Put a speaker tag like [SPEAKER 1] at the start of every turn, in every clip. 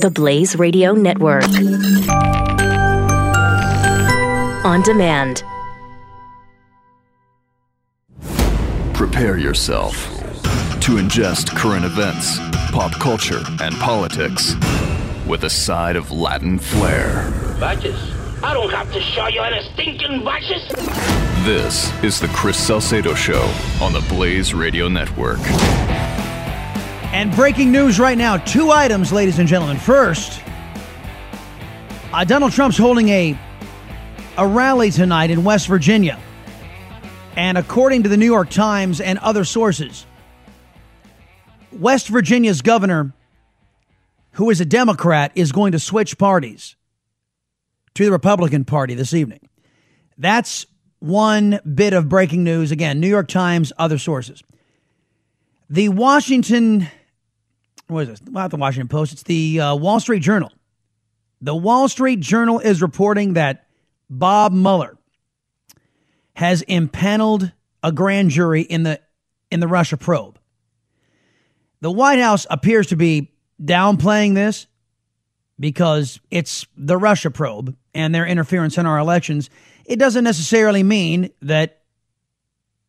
[SPEAKER 1] The Blaze Radio Network. On demand.
[SPEAKER 2] Prepare yourself to ingest current events, pop culture, and politics with a side of Latin flair.
[SPEAKER 3] Vices? I don't have to show you any stinking vices.
[SPEAKER 2] This is the Chris Salcedo Show on the Blaze Radio Network.
[SPEAKER 4] And breaking news right now two items, ladies and gentlemen. First, uh, Donald Trump's holding a, a rally tonight in West Virginia. And according to the New York Times and other sources, West Virginia's governor, who is a Democrat, is going to switch parties to the Republican Party this evening. That's one bit of breaking news. Again, New York Times, other sources. The Washington, what is this? Not the Washington Post, it's the uh, Wall Street Journal. The Wall Street Journal is reporting that Bob Mueller has impaneled a grand jury in the in the Russia probe. The White House appears to be downplaying this because it's the Russia probe and their interference in our elections. It doesn't necessarily mean that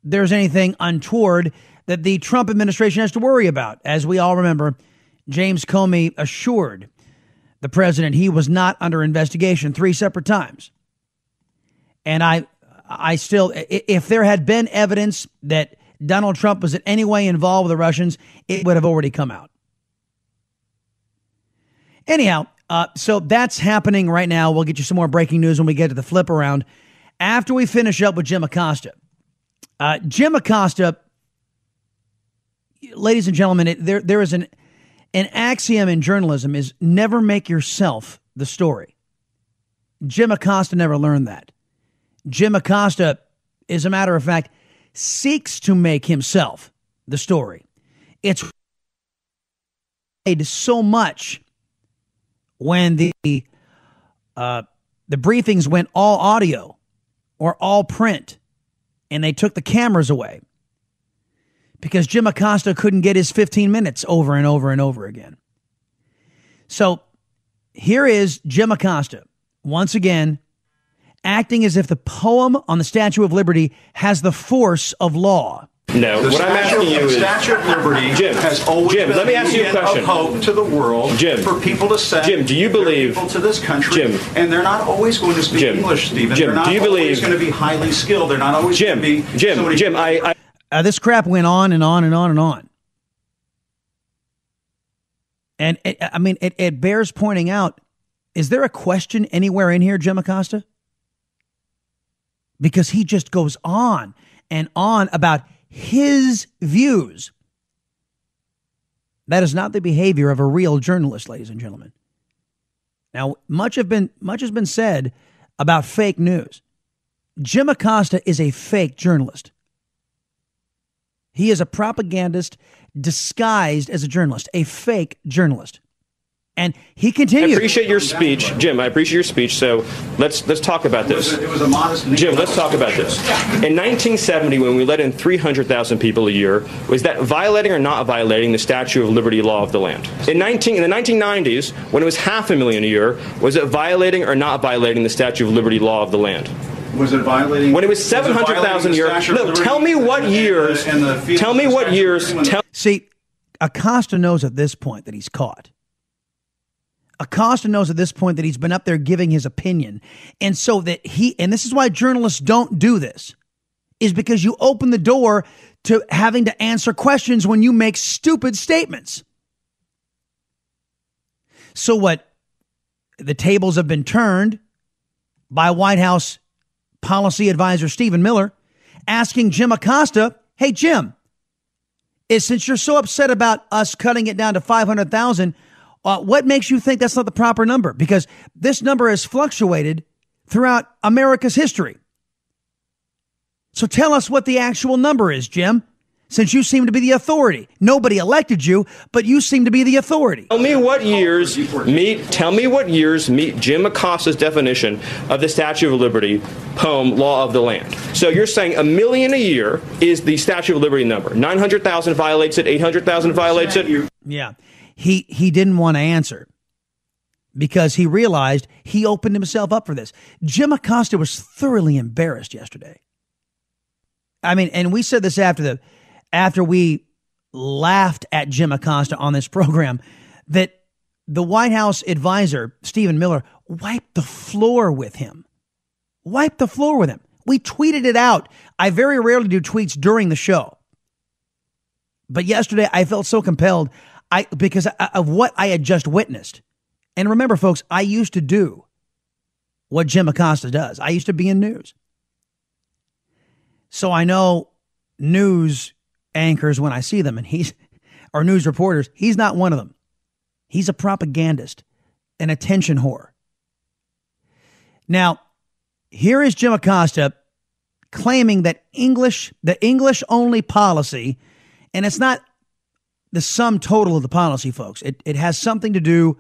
[SPEAKER 4] there's anything untoward that the Trump administration has to worry about. As we all remember, James Comey assured the president he was not under investigation three separate times. And I I still if there had been evidence that Donald Trump was in any way involved with the Russians, it would have already come out. Anyhow, uh, so that's happening right now. We'll get you some more breaking news when we get to the flip around. After we finish up with Jim Acosta, uh, Jim Acosta, ladies and gentlemen, it, there there is an an axiom in journalism is never make yourself the story. Jim Acosta never learned that. Jim Acosta, as a matter of fact, seeks to make himself the story. It's so much when the uh, the briefings went all audio or all print, and they took the cameras away because Jim Acosta couldn't get his 15 minutes over and over and over again. So here is Jim Acosta once again acting as if the poem on the Statue of Liberty has the force of law.
[SPEAKER 5] No,
[SPEAKER 6] The
[SPEAKER 5] what I'm
[SPEAKER 6] Statue-
[SPEAKER 5] asking you
[SPEAKER 6] the
[SPEAKER 5] is,
[SPEAKER 6] Statue of Liberty
[SPEAKER 5] Jim,
[SPEAKER 6] has always
[SPEAKER 5] Jim,
[SPEAKER 6] been
[SPEAKER 5] let me ask you a
[SPEAKER 6] beacon
[SPEAKER 5] question.
[SPEAKER 6] of hope to the world,
[SPEAKER 5] Jim,
[SPEAKER 6] for people to send
[SPEAKER 5] Jim, do you believe-
[SPEAKER 6] people to this country,
[SPEAKER 5] Jim,
[SPEAKER 6] and they're not always going to speak
[SPEAKER 5] Jim,
[SPEAKER 6] English, Stephen.
[SPEAKER 5] Jim,
[SPEAKER 6] they're not
[SPEAKER 5] do you
[SPEAKER 6] always
[SPEAKER 5] believe-
[SPEAKER 6] going to be highly skilled. They're not always
[SPEAKER 5] Jim,
[SPEAKER 6] going to be
[SPEAKER 5] Jim,
[SPEAKER 6] somebody-
[SPEAKER 5] Jim, I, I
[SPEAKER 4] Uh, this crap went on and on and on and on. And it, I mean, it, it bears pointing out is there a question anywhere in here, Jim Acosta? Because he just goes on and on about his views. That is not the behavior of a real journalist, ladies and gentlemen. Now, much have been much has been said about fake news. Jim Acosta is a fake journalist. He is a propagandist disguised as a journalist, a fake journalist. And he continues.
[SPEAKER 5] I appreciate your speech, Jim. I appreciate your speech. So let's let's talk about
[SPEAKER 6] It was,
[SPEAKER 5] this.
[SPEAKER 6] a, it was a modest.
[SPEAKER 5] Jim, let's talk about this. In 1970, when we let in 300,000 people a year, was that violating or not violating the Statue of Liberty law of the land? In 19 in the 1990s, when it was half a million a year, was it violating or not violating the Statue of Liberty law of the land?
[SPEAKER 6] Was it violating?
[SPEAKER 5] When it was 700,000
[SPEAKER 6] violating
[SPEAKER 5] a year.
[SPEAKER 6] the Statue of
[SPEAKER 5] No, tell me what
[SPEAKER 6] and
[SPEAKER 5] years.
[SPEAKER 6] and the field
[SPEAKER 5] Tell me what years.
[SPEAKER 6] Liberty when the-
[SPEAKER 5] Tell
[SPEAKER 4] See, Acosta knows at this point that he's caught. Acosta knows at this point that he's been up there giving his opinion. And so that he, and this is why journalists don't do this, is because you open the door to having to answer questions when you make stupid statements. So what? The tables have been turned by White House policy advisor Stephen Miller asking Jim Acosta, hey, Jim, is since you're so upset about us cutting it down to 500,000, uh, what makes you think that's not the proper number? Because this number has fluctuated throughout America's history. So tell us what the actual number is, Jim, since you seem to be the authority. Nobody elected you, but you seem to be the authority.
[SPEAKER 5] Tell me what years meet. Tell me what years meet Jim Acosta's definition of the Statue of Liberty poem "Law of the Land." So you're saying a million a year is the Statue of Liberty number. Nine hundred thousand violates it. Eight hundred thousand violates it.
[SPEAKER 4] Yeah. He he didn't want to answer. because he realized he opened himself up for this. Jim Acosta was thoroughly embarrassed yesterday. I mean, and we said this after the after we laughed at Jim Acosta on this program that the White House advisor, Stephen Miller, wiped the floor with him. Wiped the floor with him. We tweeted it out. I very rarely do tweets during the show. But yesterday I felt so compelled I because of what I had just witnessed. And remember folks, I used to do what Jim Acosta does. I used to be in news. So I know news anchors when I see them and he's our news reporters, he's not one of them. He's a propagandist, an attention whore. Now, here is Jim Acosta claiming that English, the English only policy, and it's not the sum total of the policy, folks. It, it has something to do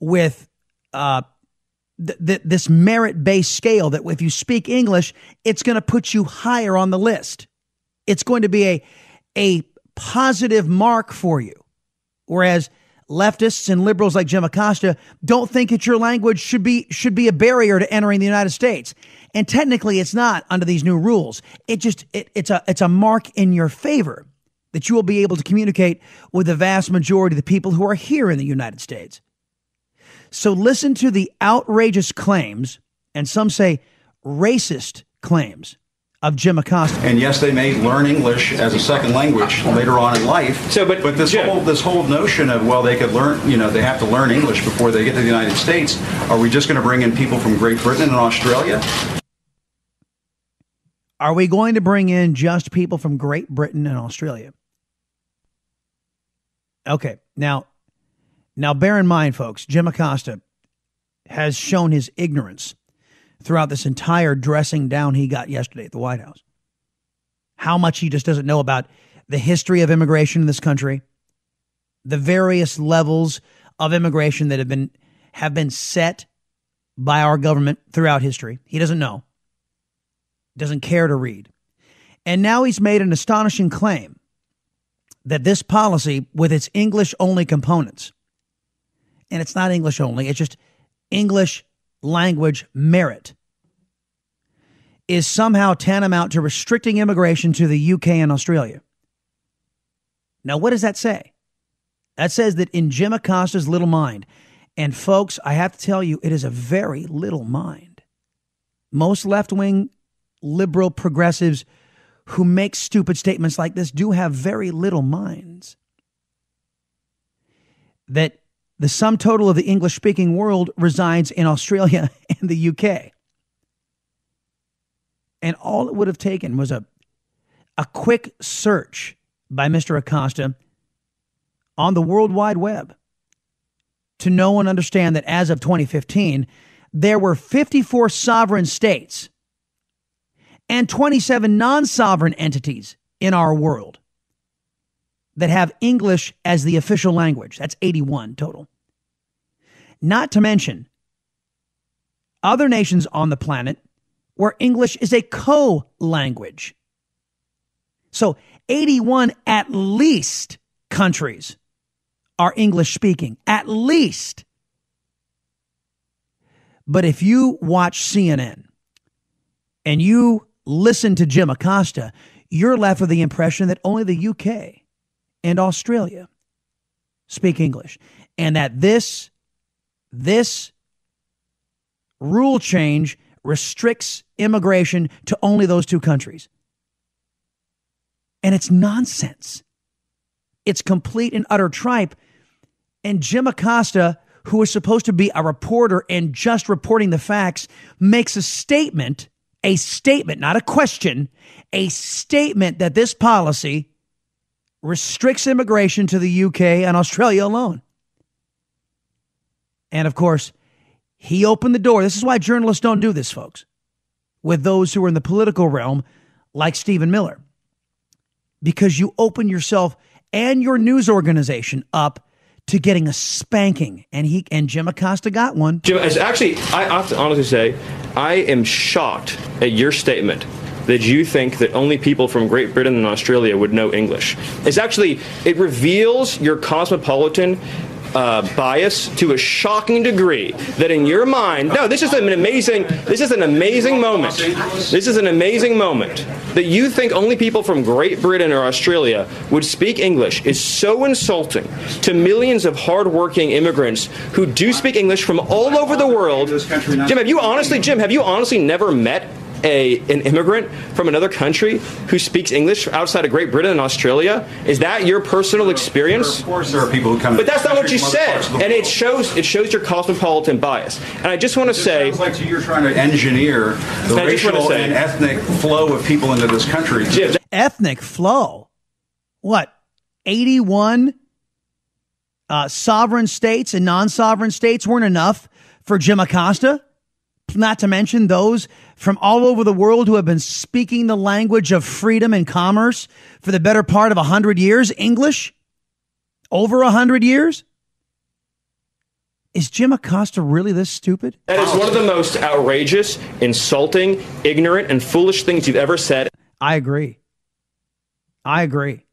[SPEAKER 4] with uh, th- th- this merit based scale that if you speak English, it's going to put you higher on the list. It's going to be a, a positive mark for you. Whereas leftists and liberals like Jim Acosta don't think that your language should be should be a barrier to entering the United States. And technically it's not under these new rules. It just it, it's a it's a mark in your favor that you will be able to communicate with the vast majority of the people who are here in the United States. So listen to the outrageous claims and some say racist claims of Jim Acosta.
[SPEAKER 6] And yes, they may learn English as a second language later on in life.
[SPEAKER 5] So, but,
[SPEAKER 6] but this
[SPEAKER 5] Jim-
[SPEAKER 6] whole this whole notion of well, they could learn, you know, they have to learn English before they get to the United States. Are we just going to bring in people from Great Britain and Australia?
[SPEAKER 4] Are we going to bring in just people from Great Britain and Australia? Okay. Now, now bear in mind, folks, Jim Acosta has shown his ignorance throughout this entire dressing down he got yesterday at the White House. How much he just doesn't know about the history of immigration in this country, the various levels of immigration that have been have been set by our government throughout history. He doesn't know. Doesn't care to read. And now he's made an astonishing claim that this policy with its English only components and it's not English only, it's just English language merit, is somehow tantamount to restricting immigration to the UK and Australia. Now, what does that say? That says that in Jim Acosta's little mind, and folks, I have to tell you, it is a very little mind. Most left wing liberal progressives who make stupid statements like this do have very little minds. That the sum total of the English speaking world resides in Australia and the UK. And all it would have taken was a, a quick search by Mr. Acosta on the World Wide Web to know and understand that as of 2015, there were 54 sovereign states and 27 non sovereign entities in our world that have English as the official language. That's 81 total. Not to mention other nations on the planet where English is a co language. So 81 at least countries are English speaking, at least. But if you watch CNN and you listen to Jim Acosta, you're left with the impression that only the UK and Australia speak English and that this this rule change restricts immigration to only those two countries. And it's nonsense. It's complete and utter tripe. And Jim Acosta, who is supposed to be a reporter and just reporting the facts, makes a statement, a statement, not a question, a statement that this policy restricts immigration to the UK and Australia alone. And of course, he opened the door. This is why journalists don't do this, folks, with those who are in the political realm, like Stephen Miller, because you open yourself and your news organization up to getting a spanking. And he and Jim Acosta got one.
[SPEAKER 5] Jim, actually, I have to honestly say, I am shocked at your statement that you think that only people from Great Britain and Australia would know English. It's actually, it reveals your cosmopolitan uh, bias to a shocking degree that in your mind, no, this is an amazing, this is an amazing moment. This is an amazing moment that you think only people from Great Britain or Australia would speak English is so insulting to millions of hardworking immigrants who do speak English from all over the world. Jim, have you honestly, Jim, have you honestly never met a an immigrant from another country who speaks English outside of Great Britain and Australia? Is that your personal experience?
[SPEAKER 6] Of course, there are people who come.
[SPEAKER 5] But that's not what you said, and it shows it shows your cosmopolitan bias. And I just want to say,
[SPEAKER 6] sounds like you're trying to engineer the
[SPEAKER 5] I
[SPEAKER 6] racial
[SPEAKER 5] say-
[SPEAKER 6] and ethnic flow of people into this country.
[SPEAKER 5] Jim,
[SPEAKER 4] ethnic flow. What? 81 uh, sovereign states and non sovereign states weren't enough for Jim Acosta? Not to mention those from all over the world who have been speaking the language of freedom and commerce for the better part of 100 years, English? Over 100 years? Is Jim Acosta really this stupid?
[SPEAKER 5] that is one of the most outrageous, insulting, ignorant, and foolish things you've ever said.
[SPEAKER 4] I agree. I agree.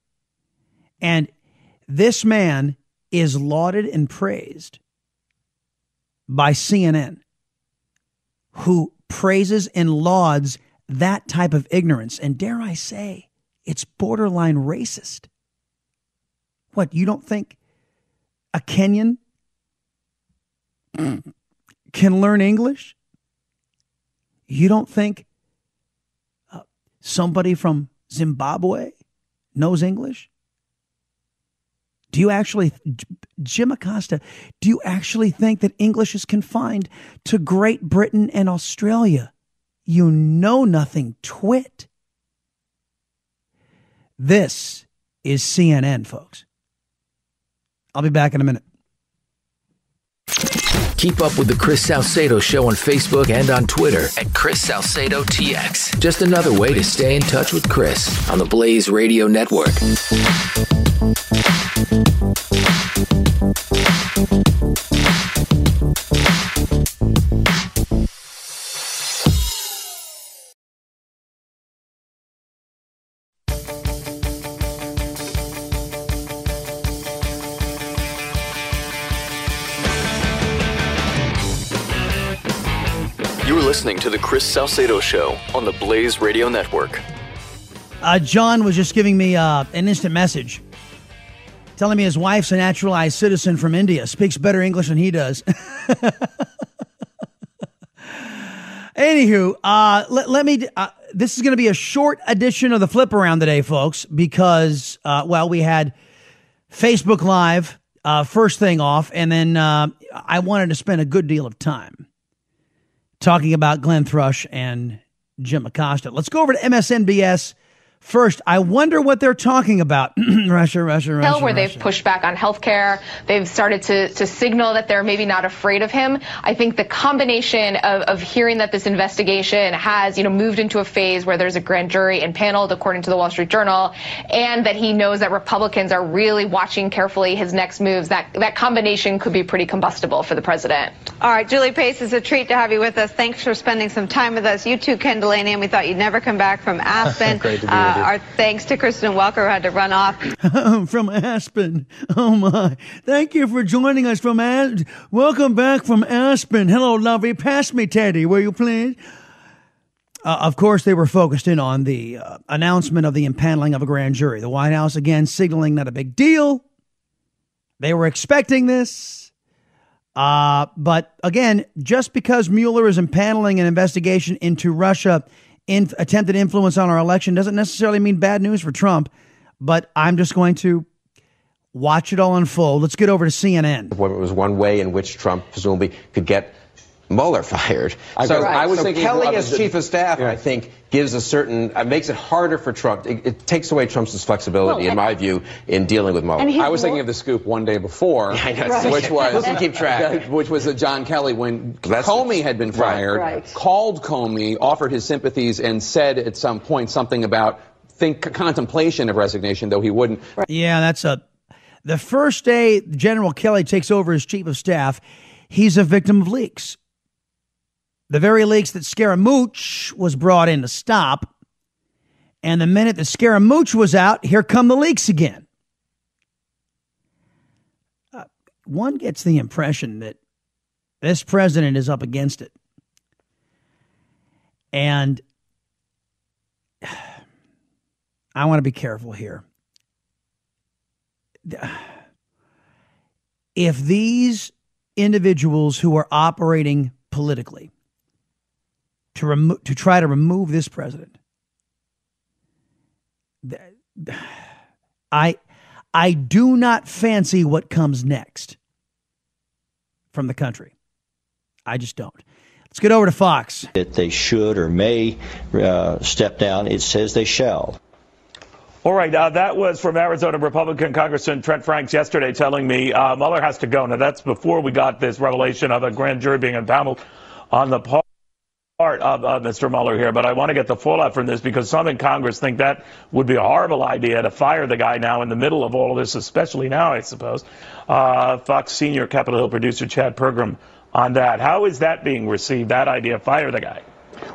[SPEAKER 4] And this man is lauded and praised by CNN, who praises and lauds that type of ignorance. And dare I say, it's borderline racist. What, you don't think a Kenyan can learn English? You don't think uh, somebody from Zimbabwe knows English? Do you actually, Jim Acosta, do you actually think that English is confined to Great Britain and Australia? You know nothing, twit. This is CNN, folks. I'll be back in a minute.
[SPEAKER 7] Keep up with the Chris Salcedo Show on Facebook and on Twitter at Chris Salcedo TX. Just another way to stay in touch with Chris on the Blaze Radio Network.
[SPEAKER 2] Listening to The Chris Salcedo Show on the Blaze Radio Network.
[SPEAKER 4] Uh, John was just giving me uh, an instant message telling me his wife's a naturalized citizen from India, speaks better English than he does. Anywho, uh, let, let me. Uh, this is going to be a short edition of the flip around today, folks, because, uh, well, we had Facebook Live uh, first thing off, and then uh, I wanted to spend a good deal of time talking about Glenn Thrush and Jim Acosta. Let's go over to MSNBS first. I wonder what they're talking about. Russia, Russia, Russia.
[SPEAKER 8] Hill, where they've pushed back on health care. They've started to, to signal that they're maybe not afraid of him. I think the combination of, of hearing that this investigation has, you know, moved into a phase where there's a grand jury impaneled, according to the Wall Street Journal, and that he knows that Republicans are really watching carefully his next moves, that, that combination could be pretty combustible for the president.
[SPEAKER 9] All right, Julie Pace, it's a treat to have you with us. Thanks for spending some time with us. You too, Ken Dilanian, and we thought you'd never come back from Aspen.
[SPEAKER 10] Great to be
[SPEAKER 9] uh,
[SPEAKER 10] you.
[SPEAKER 9] Our thanks to Kristen Welker, who had to run off.
[SPEAKER 4] from Aspen. Oh my. Thank you for joining us from Aspen. Welcome back from Aspen. Hello, lovey. Pass me Teddy, will you please? Uh, of course, they were focused in on the uh, announcement of the impaneling of a grand jury. The White House again signaling not a big deal. They were expecting this. Uh, but again, just because Mueller is impaneling an investigation into Russia in attempted influence on our election doesn't necessarily mean bad news for Trump. But I'm just going to watch it all unfold. Let's get over to CNN.
[SPEAKER 10] It was one way in which Trump presumably could get Mueller fired.
[SPEAKER 11] I
[SPEAKER 10] so,
[SPEAKER 11] guess- I was
[SPEAKER 10] so
[SPEAKER 11] thinking
[SPEAKER 10] Kelly
[SPEAKER 11] of
[SPEAKER 10] as chief of staff,
[SPEAKER 11] Yeah.
[SPEAKER 10] I think, gives a certain, uh, makes it harder for Trump. It, it takes away Trump's flexibility,
[SPEAKER 9] Well,
[SPEAKER 10] in my view, in dealing with Mueller.
[SPEAKER 9] and
[SPEAKER 11] I was thinking of the scoop one day before,
[SPEAKER 10] I know.
[SPEAKER 11] which was
[SPEAKER 10] Doesn't keep track.
[SPEAKER 11] which was that John Kelly, when
[SPEAKER 10] That's-
[SPEAKER 11] Comey had been fired,
[SPEAKER 9] Right.
[SPEAKER 11] called Comey, offered his sympathies, and said at some point something about think contemplation of resignation, though he wouldn't.
[SPEAKER 4] Yeah, that's a. The first day General Kelly takes over as chief of staff, he's a victim of leaks. The very leaks that Scaramucci was brought in to stop. And the minute that Scaramucci was out, here come the leaks again. Uh, one gets the impression that this president is up against it. And I want to be careful here. If these individuals who are operating politically to remo- to try to remove this president, I I do not fancy what comes next from the country. I just don't. Let's get over to Fox.
[SPEAKER 12] That they should or may uh, step down. It says they shall.
[SPEAKER 13] All right, uh, that was from Arizona Republican Congressman Trent Franks yesterday telling me uh, Mueller has to go. Now, that's before we got this revelation of a grand jury being impaneled on the part of uh, Mr. Mueller here, but I want to get the fallout from this because some in Congress think that would be a horrible idea to fire the guy now in the middle of all of this, especially now, I suppose. Uh, Fox senior Capitol Hill producer Chad Pergram on that. How is that being received, that idea, fire the guy?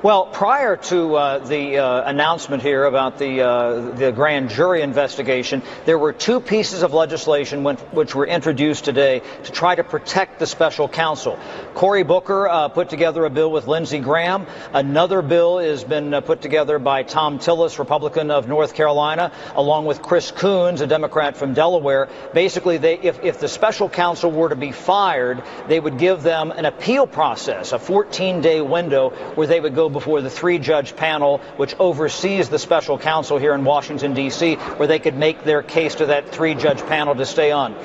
[SPEAKER 14] Well, prior to uh, the uh, announcement here about the uh, the grand jury investigation, there were two pieces of legislation which were introduced today to try to protect the special counsel. Cory Booker uh, put together a bill with Lindsey Graham. Another bill has been uh, put together by Thom Tillis, Republican of North Carolina, along with Chris Coons, a Democrat from Delaware. Basically, they, if, if the special counsel were to be fired, they would give them an appeal process, a 14-day window where they would go before the three judge panel, which oversees the special counsel here in Washington, D.C., where they could make their case to that three judge panel to stay on.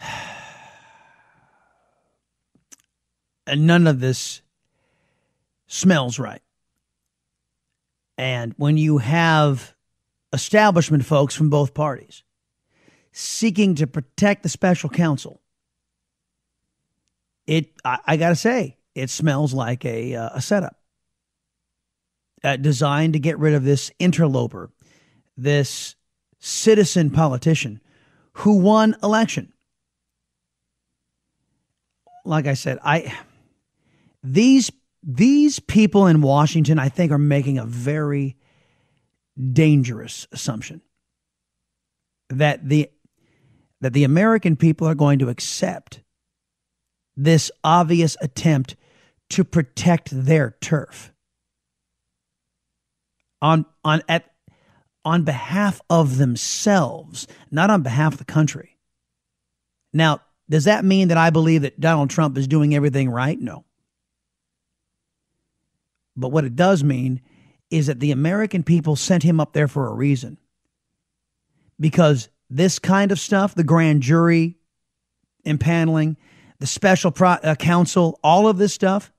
[SPEAKER 4] And none of this smells right. And when you have establishment folks from both parties seeking to protect the special counsel, it I, I got to say it smells like a uh, a setup uh, designed to get rid of this interloper, this citizen politician who won election. Like I said, I these these people in Washington, I think, are making a very dangerous assumption that the that the American people are going to accept this obvious attempt to protect their turf on on at on behalf of themselves, not on behalf of the country. Now, does that mean that I believe that Donald Trump is doing everything right? No. But what it does mean is that the American people sent him up there for a reason. Because this kind of stuff, the grand jury impaneling, the special pro- uh, counsel, all of this stuff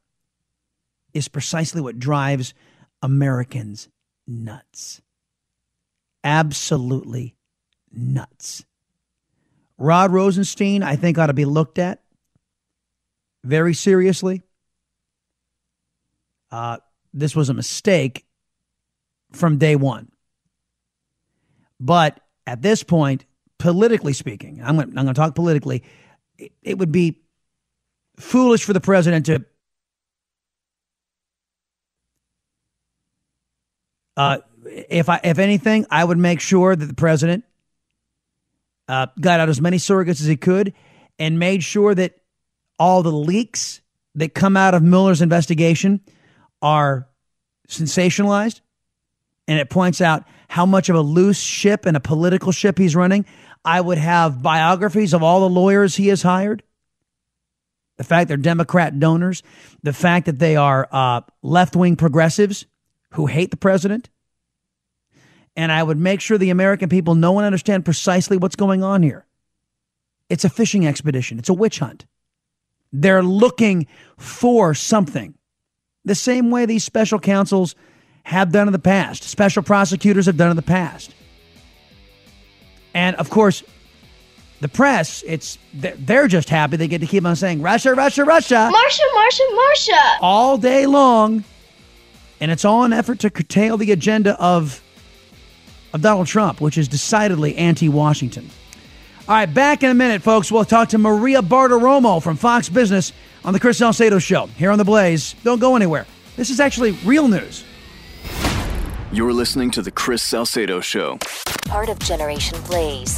[SPEAKER 4] is precisely what drives Americans nuts. Absolutely nuts. Rod Rosenstein, I think, ought to be looked at very seriously. Uh, this was a mistake from day one. But at this point, politically speaking, I'm going, to talk politically, it, it would be foolish for the president to Uh, if I, if anything, I would make sure that the president uh, got out as many surrogates as he could and made sure that all the leaks that come out of Mueller's investigation are sensationalized, and it points out how much of a loose ship and a political ship he's running. I would have biographies of all the lawyers he has hired. The fact they're Democrat donors, the fact that they are uh, left wing progressives who hate the president. And I would make sure the American people know and understand precisely what's going on here. It's a fishing expedition, it's a witch hunt. They're looking for something. The same way these special counsels have done in the past, special prosecutors have done in the past. And of course, the press, it's they're just happy they get to keep on saying Russia, Russia, Russia.
[SPEAKER 15] Marsha, Marsha, Marsha.
[SPEAKER 4] All day long and it's all an effort to curtail the agenda of, of Donald Trump, which is decidedly anti Washington. All right, back in a minute, folks. We'll talk to Maria Bartiromo from Fox Business on the Chris Salcedo Show here on The Blaze. Don't go anywhere. This is actually real news.
[SPEAKER 2] You're listening to the Chris Salcedo Show.
[SPEAKER 1] Part of Generation Blaze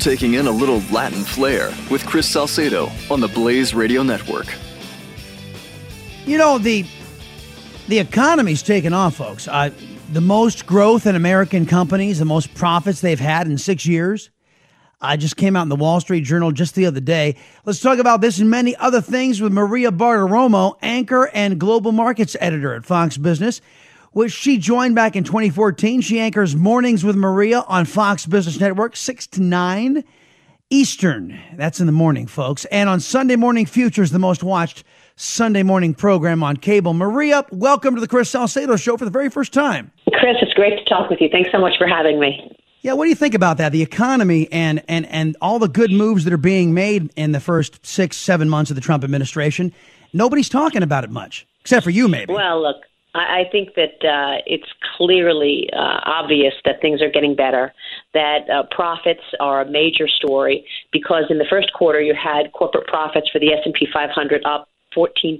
[SPEAKER 2] Taking in a little Latin flair with Chris Salcedo on the Blaze Radio Network.
[SPEAKER 4] You know the the economy's taken off, folks. Uh, the most growth in American companies, the most profits they've had in six years. I just came out in the Wall Street Journal just the other day. Let's talk about this and many other things with Maria Bartiromo, anchor and global markets editor at Fox Business, which she joined back in 2014. She anchors Mornings with Maria on Fox Business Network, 6 to 9 Eastern. That's in the morning, folks. And on Sunday Morning Futures, the most watched Sunday morning program on cable. Maria, welcome to the Chris Salcedo Show for the very first time.
[SPEAKER 16] Chris, it's great to talk with you. Thanks so much for having me.
[SPEAKER 4] Yeah, what do you think about that? The economy and and and all the good moves that are being made in the first six, seven months of the Trump administration. Nobody's talking about it much, except for you, maybe.
[SPEAKER 16] Well, look, I think that uh, it's clearly uh, obvious that things are getting better, that uh, profits are a major story because in the first quarter you had corporate profits for the S&P 500 up 14%.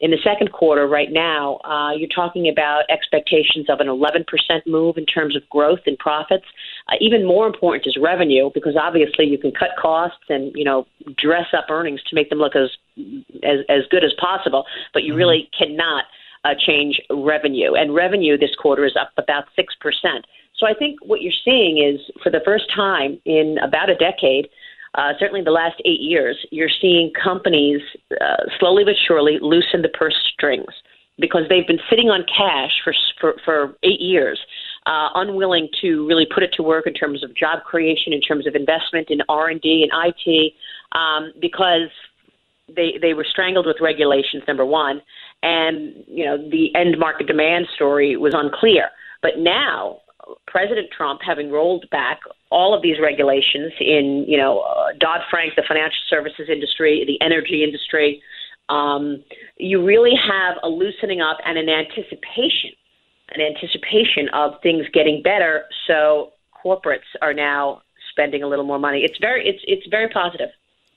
[SPEAKER 16] In the second quarter, right now, uh, you're talking about expectations of an 11% move in terms of growth in profits. Uh, even more important is revenue, because obviously you can cut costs and you know dress up earnings to make them look as as, as good as possible, but you really cannot uh, change revenue. And revenue this quarter is up about six percent. So I think what you're seeing is, for the first time in about a decade, uh, certainly the last eight years, you're seeing companies uh, slowly but surely loosen the purse strings because they've been sitting on cash for for, for eight years, uh, unwilling to really put it to work in terms of job creation, in terms of investment in R and D and IT, um, because they they were strangled with regulations. Number one, and you know the end market demand story was unclear. But now President Trump having rolled back all of these regulations in, you know, uh, Dodd Frank, the financial services industry, the energy industry, um, you really have a loosening up and an anticipation, an anticipation of things getting better. So corporates are now spending a little more money. It's very, it's it's very positive.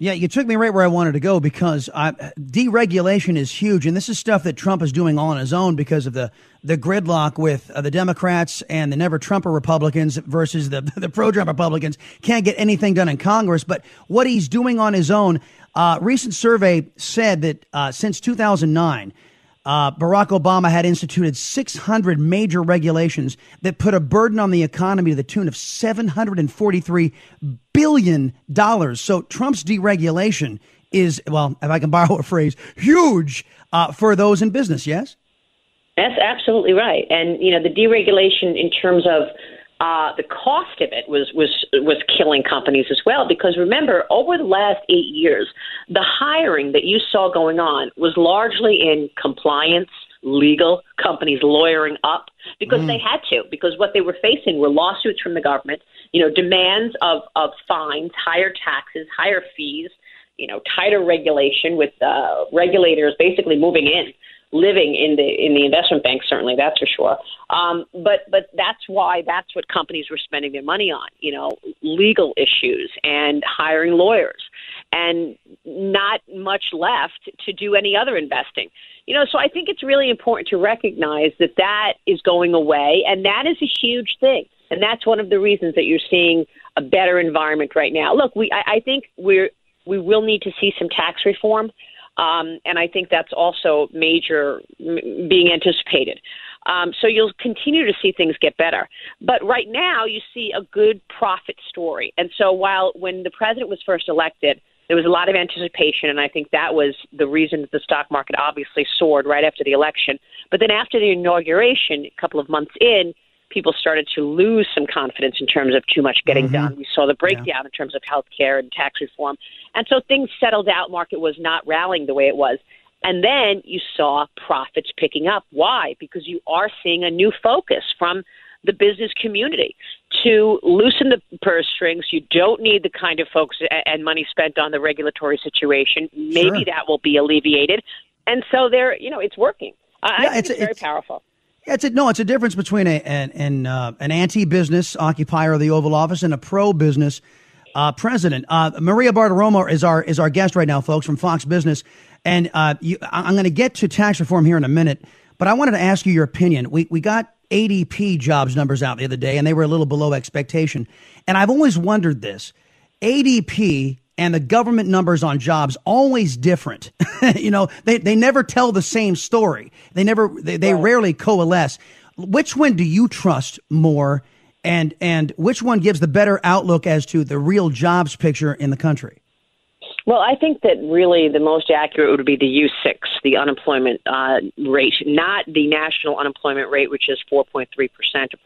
[SPEAKER 4] Yeah, you took me right where I wanted to go because I, deregulation is huge, and this is stuff that Trump is doing all on his own because of the the gridlock with uh, the Democrats and the never Trumper Republicans versus the the pro Trump Republicans. Can't get anything done in Congress, but what he's doing on his own. Uh, recent survey said that uh, since 2009. Uh, Barack Obama had instituted 600 major regulations that put a burden on the economy to the tune of 743 billion dollars. So Trump's deregulation is, well, if I can borrow a phrase, huge uh, for those in business. Yes,
[SPEAKER 16] that's absolutely right. And you know, the deregulation in terms of uh, the cost of it was was was killing companies as well. Because remember, over the last eight years, the hiring that you saw going on was largely in compliance, legal companies lawyering up because mm. they had to. Because what they were facing were lawsuits from the government, you know, demands of of fines, higher taxes, higher fees, you know, tighter regulation with uh, regulators basically moving in living in the in the investment bank certainly that's for sure. Um, but but that's why that's what companies were spending their money on you know legal issues and hiring lawyers and not much left to do any other investing. You know so i think it's really important to recognize that that is going away and that is a huge thing. And that's one of the reasons that you're seeing a better environment right now. Look we i, I think we're we will need to see some tax reform um, and I think that's also major m- being anticipated. Um, so you'll continue to see things get better. But right now, you see a good profit story. And so while when the president was first elected, there was a lot of anticipation, and I think that was the reason that the stock market obviously soared right after the election. But then after the inauguration, a couple of months in, people started to lose some confidence in terms of too much getting mm-hmm. done. We saw the breakdown yeah. in terms of health care and tax reform. And so things settled out. Market was not rallying the way it was. And then you saw profits picking up. Why? Because you are seeing a new focus from the business community to loosen the purse strings. You don't need the kind of folks and money spent on the regulatory situation. Maybe
[SPEAKER 4] Sure.
[SPEAKER 16] that will be alleviated. And so there, you know, it's working. I think
[SPEAKER 4] it's-
[SPEAKER 16] it's, very
[SPEAKER 4] it's-
[SPEAKER 16] powerful.
[SPEAKER 4] Yeah, it's a, no, it's a difference between a, an an, uh, an anti-business occupier of the Oval Office and a pro-business uh, president. Uh, Maria Bartiromo is our is our guest right now, folks, from Fox Business, and uh, you, I'm going to get to tax reform here in a minute, but I wanted to ask you your opinion. We we got ADP jobs numbers out the other day, and they were a little below expectation, and I've always wondered this: ADP and the government numbers on jobs always different. you know, they, they never tell the same story. They never they, they rarely coalesce. Which one do you trust more and and which one gives the better outlook as to the real jobs picture in the country?
[SPEAKER 16] Well, I think that really the most accurate would be the U6, the unemployment uh, rate, not the national unemployment rate, which is 4.3%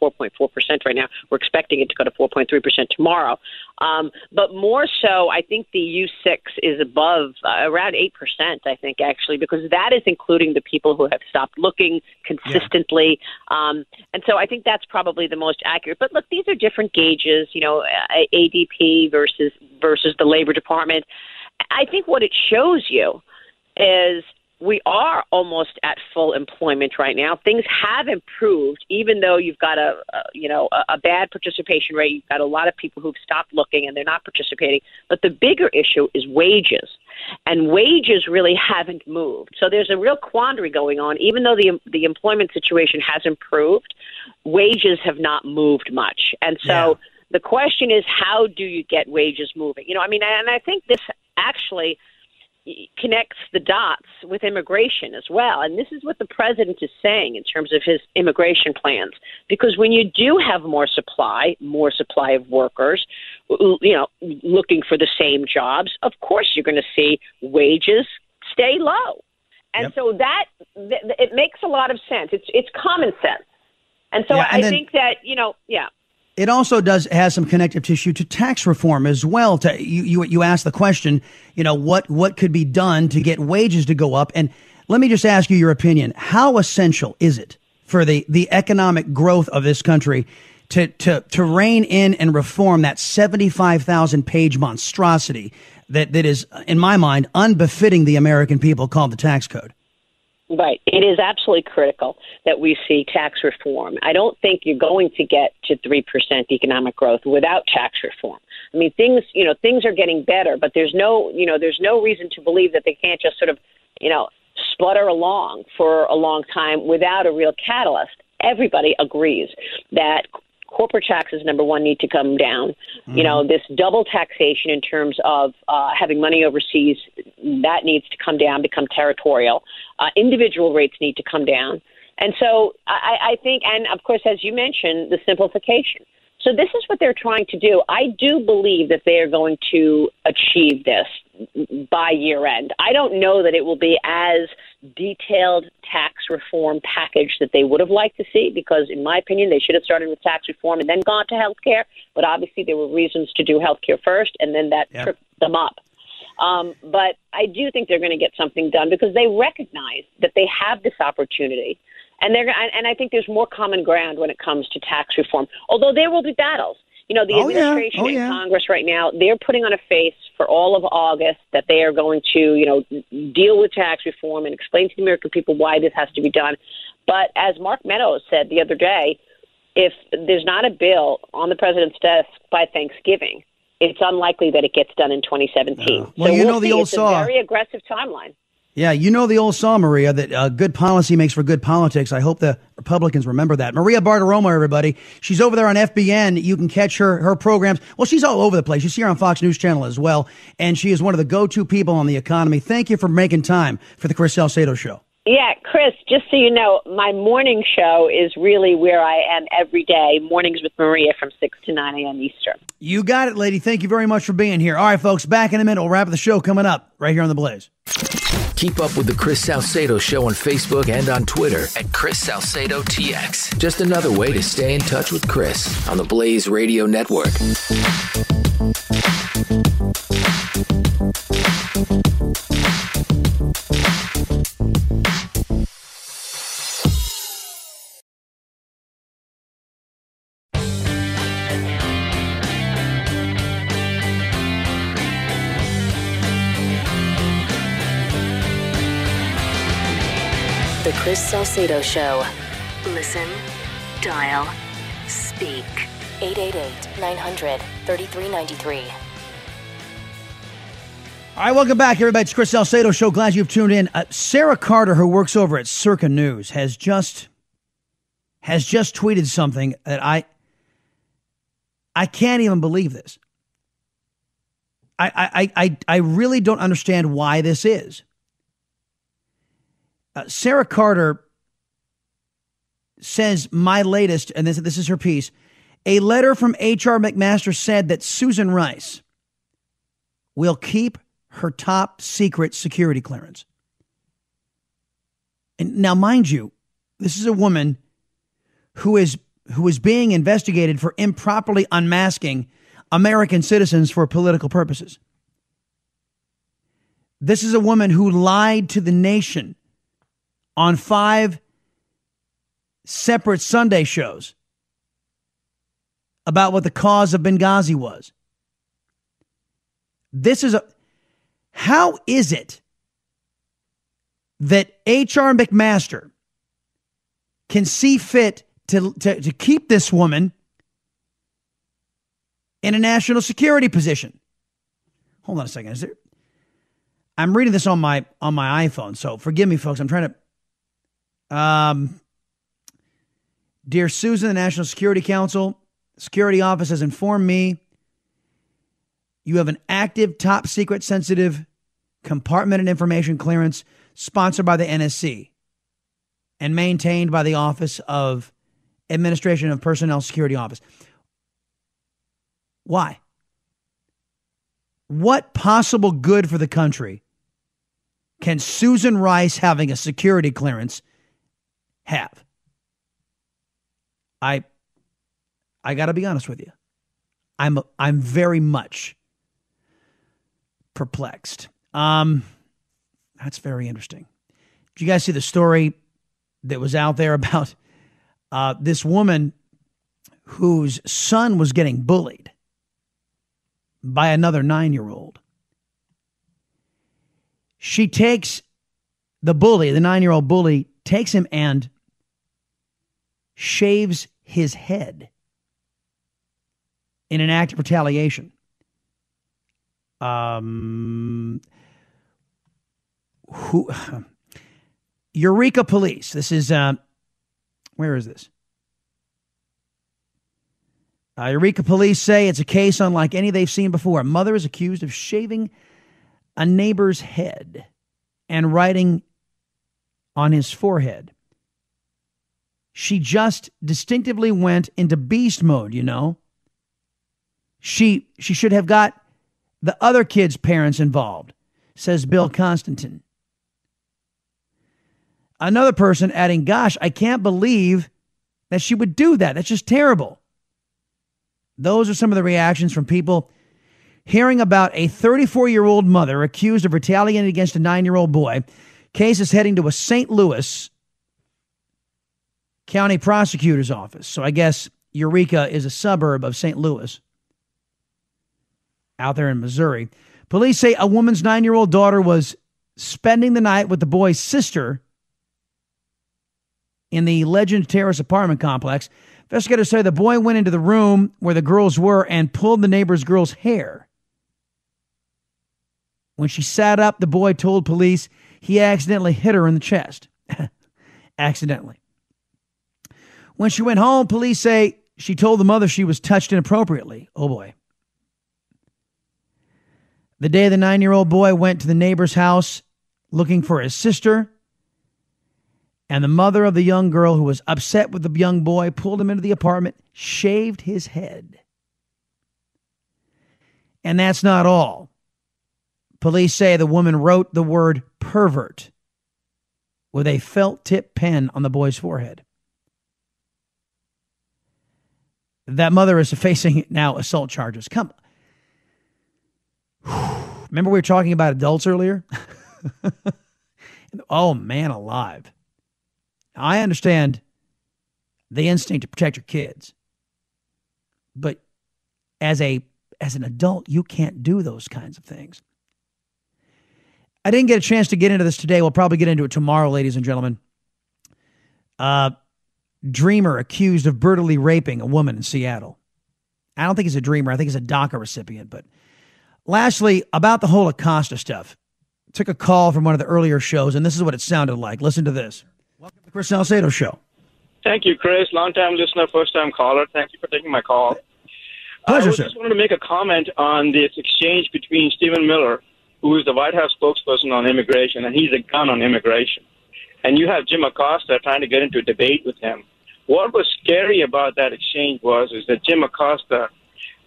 [SPEAKER 16] or 4.4% right now. We're expecting it to go to 4.3% tomorrow. Um, but more so, I think the U6 is above uh, around 8%, I think, actually, because that is including the people who have stopped looking consistently. Um, and so I think that's probably the most accurate. But look, these are different gauges, you know, ADP versus versus the Labor Department. I think what it shows you is we are almost at full employment right now. Things have improved, even though you've got a, a you know a, a bad participation rate. You've got a lot of people who've stopped looking and they're not participating. But the bigger issue is wages, and wages really haven't moved. So there's a real quandary going on. Even though the the employment situation has improved, wages have not moved much, and so. The question is, how do you get wages moving? You know, I mean, and I think this actually connects the dots with immigration as well. And this is what the president is saying in terms of his immigration plans. Because when you do have more supply, more supply of workers, you know, looking for the same jobs, of course you're going to see wages stay low. And so that th- it makes a lot of sense. It's it's common sense. And so
[SPEAKER 4] Yeah, and
[SPEAKER 16] I
[SPEAKER 4] then-
[SPEAKER 16] think that, you know, yeah.
[SPEAKER 4] It also does has some connective tissue to tax reform as well. To you, you, you asked the question, you know, what what could be done to get wages to go up? And let me just ask you your opinion. How essential is it for the the economic growth of this country to to to rein in and reform that seventy five thousand page monstrosity that that is, in my mind, unbefitting the American people called the tax code?
[SPEAKER 16] Right. It is absolutely critical that we see tax reform. I don't think you're going to get to 3% economic growth without tax reform. I mean, things, you know, things are getting better, but there's no, you know, there's no reason to believe that they can't just sort of, you know, sputter along for a long time without a real catalyst. Everybody agrees that corporate taxes number one need to come down you know this double taxation in terms of uh, having money overseas that needs to come down become territorial. Uh, individual rates need to come down. And so I, I think and of course as you mentioned the simplification. So this is what they're trying to do. I do believe that they are going to achieve this by year end. I don't know that it will be as detailed tax reform package that they would have liked to see because in my opinion they should have started with tax reform and then gone to health care but obviously there were reasons to do health care first and then that
[SPEAKER 17] Yeah.
[SPEAKER 16] tripped them up um, but I do think they're going to get something done because they recognize that they have this opportunity, and they're and and I think there's more common ground when it comes to tax reform. Although there will be battles. You know, the
[SPEAKER 17] Oh, yeah.
[SPEAKER 16] administration
[SPEAKER 17] Oh,
[SPEAKER 16] in
[SPEAKER 17] yeah.
[SPEAKER 16] Congress right now, they're putting on a face for all of August that they are going to, you know, deal with tax reform and explain to the American people why this has to be done. But as Mark Meadows said the other day, if there's not a bill on the president's desk by Thanksgiving, it's unlikely that it gets done in 2017.
[SPEAKER 4] Well,
[SPEAKER 16] so
[SPEAKER 4] you
[SPEAKER 16] we'll
[SPEAKER 4] know the old
[SPEAKER 16] it's
[SPEAKER 4] saw.
[SPEAKER 16] a very aggressive timeline.
[SPEAKER 4] Yeah, you know the old saw, Maria, that uh, good policy makes for good politics. I hope the Republicans remember that. Maria Bartiromo, everybody. She's over there on FBN. You can catch her, her programs. Well, she's all over the place. You see her on Fox News Channel as well. And she is one of the go-to people on the economy. Thank you for making time for the Chris Salcedo Show.
[SPEAKER 16] Yeah, Chris, just so you know, my morning show is really where I am every day, mornings with Maria from 6 to 9 a.m. Eastern.
[SPEAKER 4] You got it, lady. Thank you very much for being here. All right, folks, back in a minute. We'll wrap the show coming up right here on The Blaze.
[SPEAKER 7] Keep up with the Chris Salcedo Show on Facebook and on Twitter at Chris Salcedo TX. Just another way to stay in touch with Chris on the Blaze Radio Network.
[SPEAKER 1] Chris Salcedo Show. Listen, dial, speak. 888 900 3393.
[SPEAKER 4] All right, welcome back, everybody. It's Chris Salcedo Show. Glad you've tuned in. Uh, Sarah Carter, who works over at Circa News, has just has just tweeted something that I I can't even believe this. I I I, I really don't understand why this is. Uh, Sarah Carter says my latest, and this this is her piece. A letter from H.R. McMaster said that Susan Rice will keep her top secret security clearance. And now, mind you, this is a woman who is who is being investigated for improperly unmasking American citizens for political purposes. This is a woman who lied to the nation on five separate Sunday shows about what the cause of Benghazi was. This is a how is it that H.R. McMaster can see fit to, to, to keep this woman in a national security position? Hold on a second. Is there, I'm reading this on my on my iPhone, so forgive me, folks. I'm trying to. Um, dear Susan, the National Security Council, Security Office has informed me you have an active, top secret, sensitive, compartmented information clearance sponsored by the NSC and maintained by the Office of Administration of Personnel Security Office. Why? What possible good for the country can Susan Rice having a security clearance have? I I got to be honest with you. I'm I'm very much perplexed. Um, that's very interesting. Did you guys see the story that was out there about uh, this woman whose son was getting bullied by another nine year old? She takes the bully, the nine year old bully, takes him and shaves his head in an act of retaliation. Um, who? Eureka Police. This is uh, where is this? Uh, Eureka Police say it's a case unlike any they've seen before. A mother is accused of shaving a neighbor's head and writing on his forehead. She just distinctively went into beast mode, you know. She she should have got the other kid's parents involved, says Bill Constantine. Another person adding, Gosh, I can't believe that she would do that. That's just terrible. Those are some of the reactions from people hearing about a 34 year old mother accused of retaliating against a nine year old boy. Case is heading to a St. Louis County Prosecutor's Office. So I guess Eureka is a suburb of St. Louis out there in Missouri. Police say a woman's nine year old daughter was spending the night with the boy's sister in the Legend Terrace apartment complex. Investigators say the boy went into the room where the girls were and pulled the neighbor's girl's hair. When she sat up, the boy told police he accidentally hit her in the chest. accidentally. When she went home, police say she told the mother she was touched inappropriately. Oh boy. The day the nine year old boy went to the neighbor's house looking for his sister, and the mother of the young girl who was upset with the young boy pulled him into the apartment, shaved his head. And that's not all. Police say the woman wrote the word pervert with a felt tip pen on the boy's forehead. That mother is facing now assault charges. Come Remember we were talking about adults earlier? oh man alive. I understand the instinct to protect your kids. But as a as an adult, you can't do those kinds of things. I didn't get a chance to get into this today. We'll probably get into it tomorrow, ladies and gentlemen. Uh, dreamer accused of brutally raping a woman in Seattle. I don't think he's a dreamer. I think he's a DACA recipient. But lastly, about the whole Acosta stuff. Took a call from one of the earlier shows, and this is what it sounded like. Listen to this. Welcome to the Chris Salcedo Show.
[SPEAKER 17] Thank you, Chris. Long time listener, first time caller. Thank you for taking my call.
[SPEAKER 4] Pleasure,
[SPEAKER 17] I
[SPEAKER 4] sir.
[SPEAKER 17] just wanted to make a comment on this exchange between Stephen Miller, who is the White House spokesperson on immigration, and he's a gun on immigration. And you have Jim Acosta trying to get into a debate with him. What was scary about that exchange was is that Jim Acosta,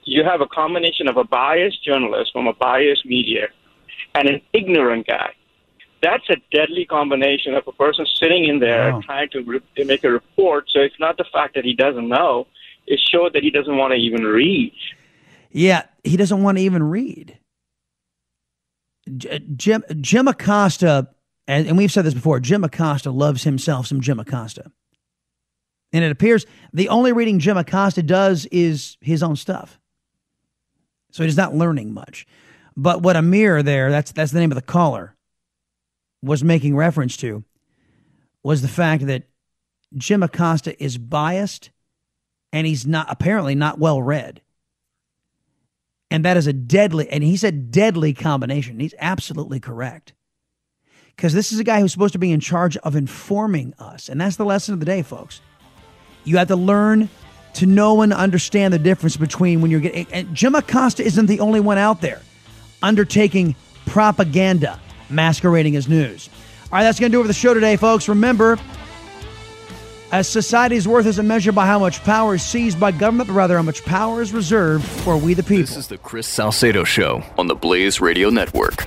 [SPEAKER 17] you have a combination of a biased journalist from a biased media and an ignorant guy. That's a deadly combination of a person sitting in there
[SPEAKER 4] Wow.
[SPEAKER 17] trying to re- make a report. So it's not the fact that he doesn't know; it showed that he doesn't want to even read.
[SPEAKER 4] Yeah, he doesn't want to even read. J- Jim Jim Acosta, and, and we've said this before. Jim Acosta loves himself some Jim Acosta, and it appears the only reading Jim Acosta does is his own stuff. So he's not learning much. But what Amir there, that's that's the name of the caller, was making reference to, was the fact that Jim Acosta is biased, and he's not apparently not well read. And that is a deadly, and he said deadly combination. He's absolutely correct. Because this is a guy who's supposed to be in charge of informing us. And that's the lesson of the day, folks. You have to learn to know and understand the difference between when you're getting. And Jim Acosta isn't the only one out there undertaking propaganda masquerading as news. All right, that's going to do it for the show today, folks. Remember, a society's worth isn't measured by how much power is seized by government, but rather how much power is reserved for we the people.
[SPEAKER 2] This is the Chris Salcedo Show on the Blaze Radio Network.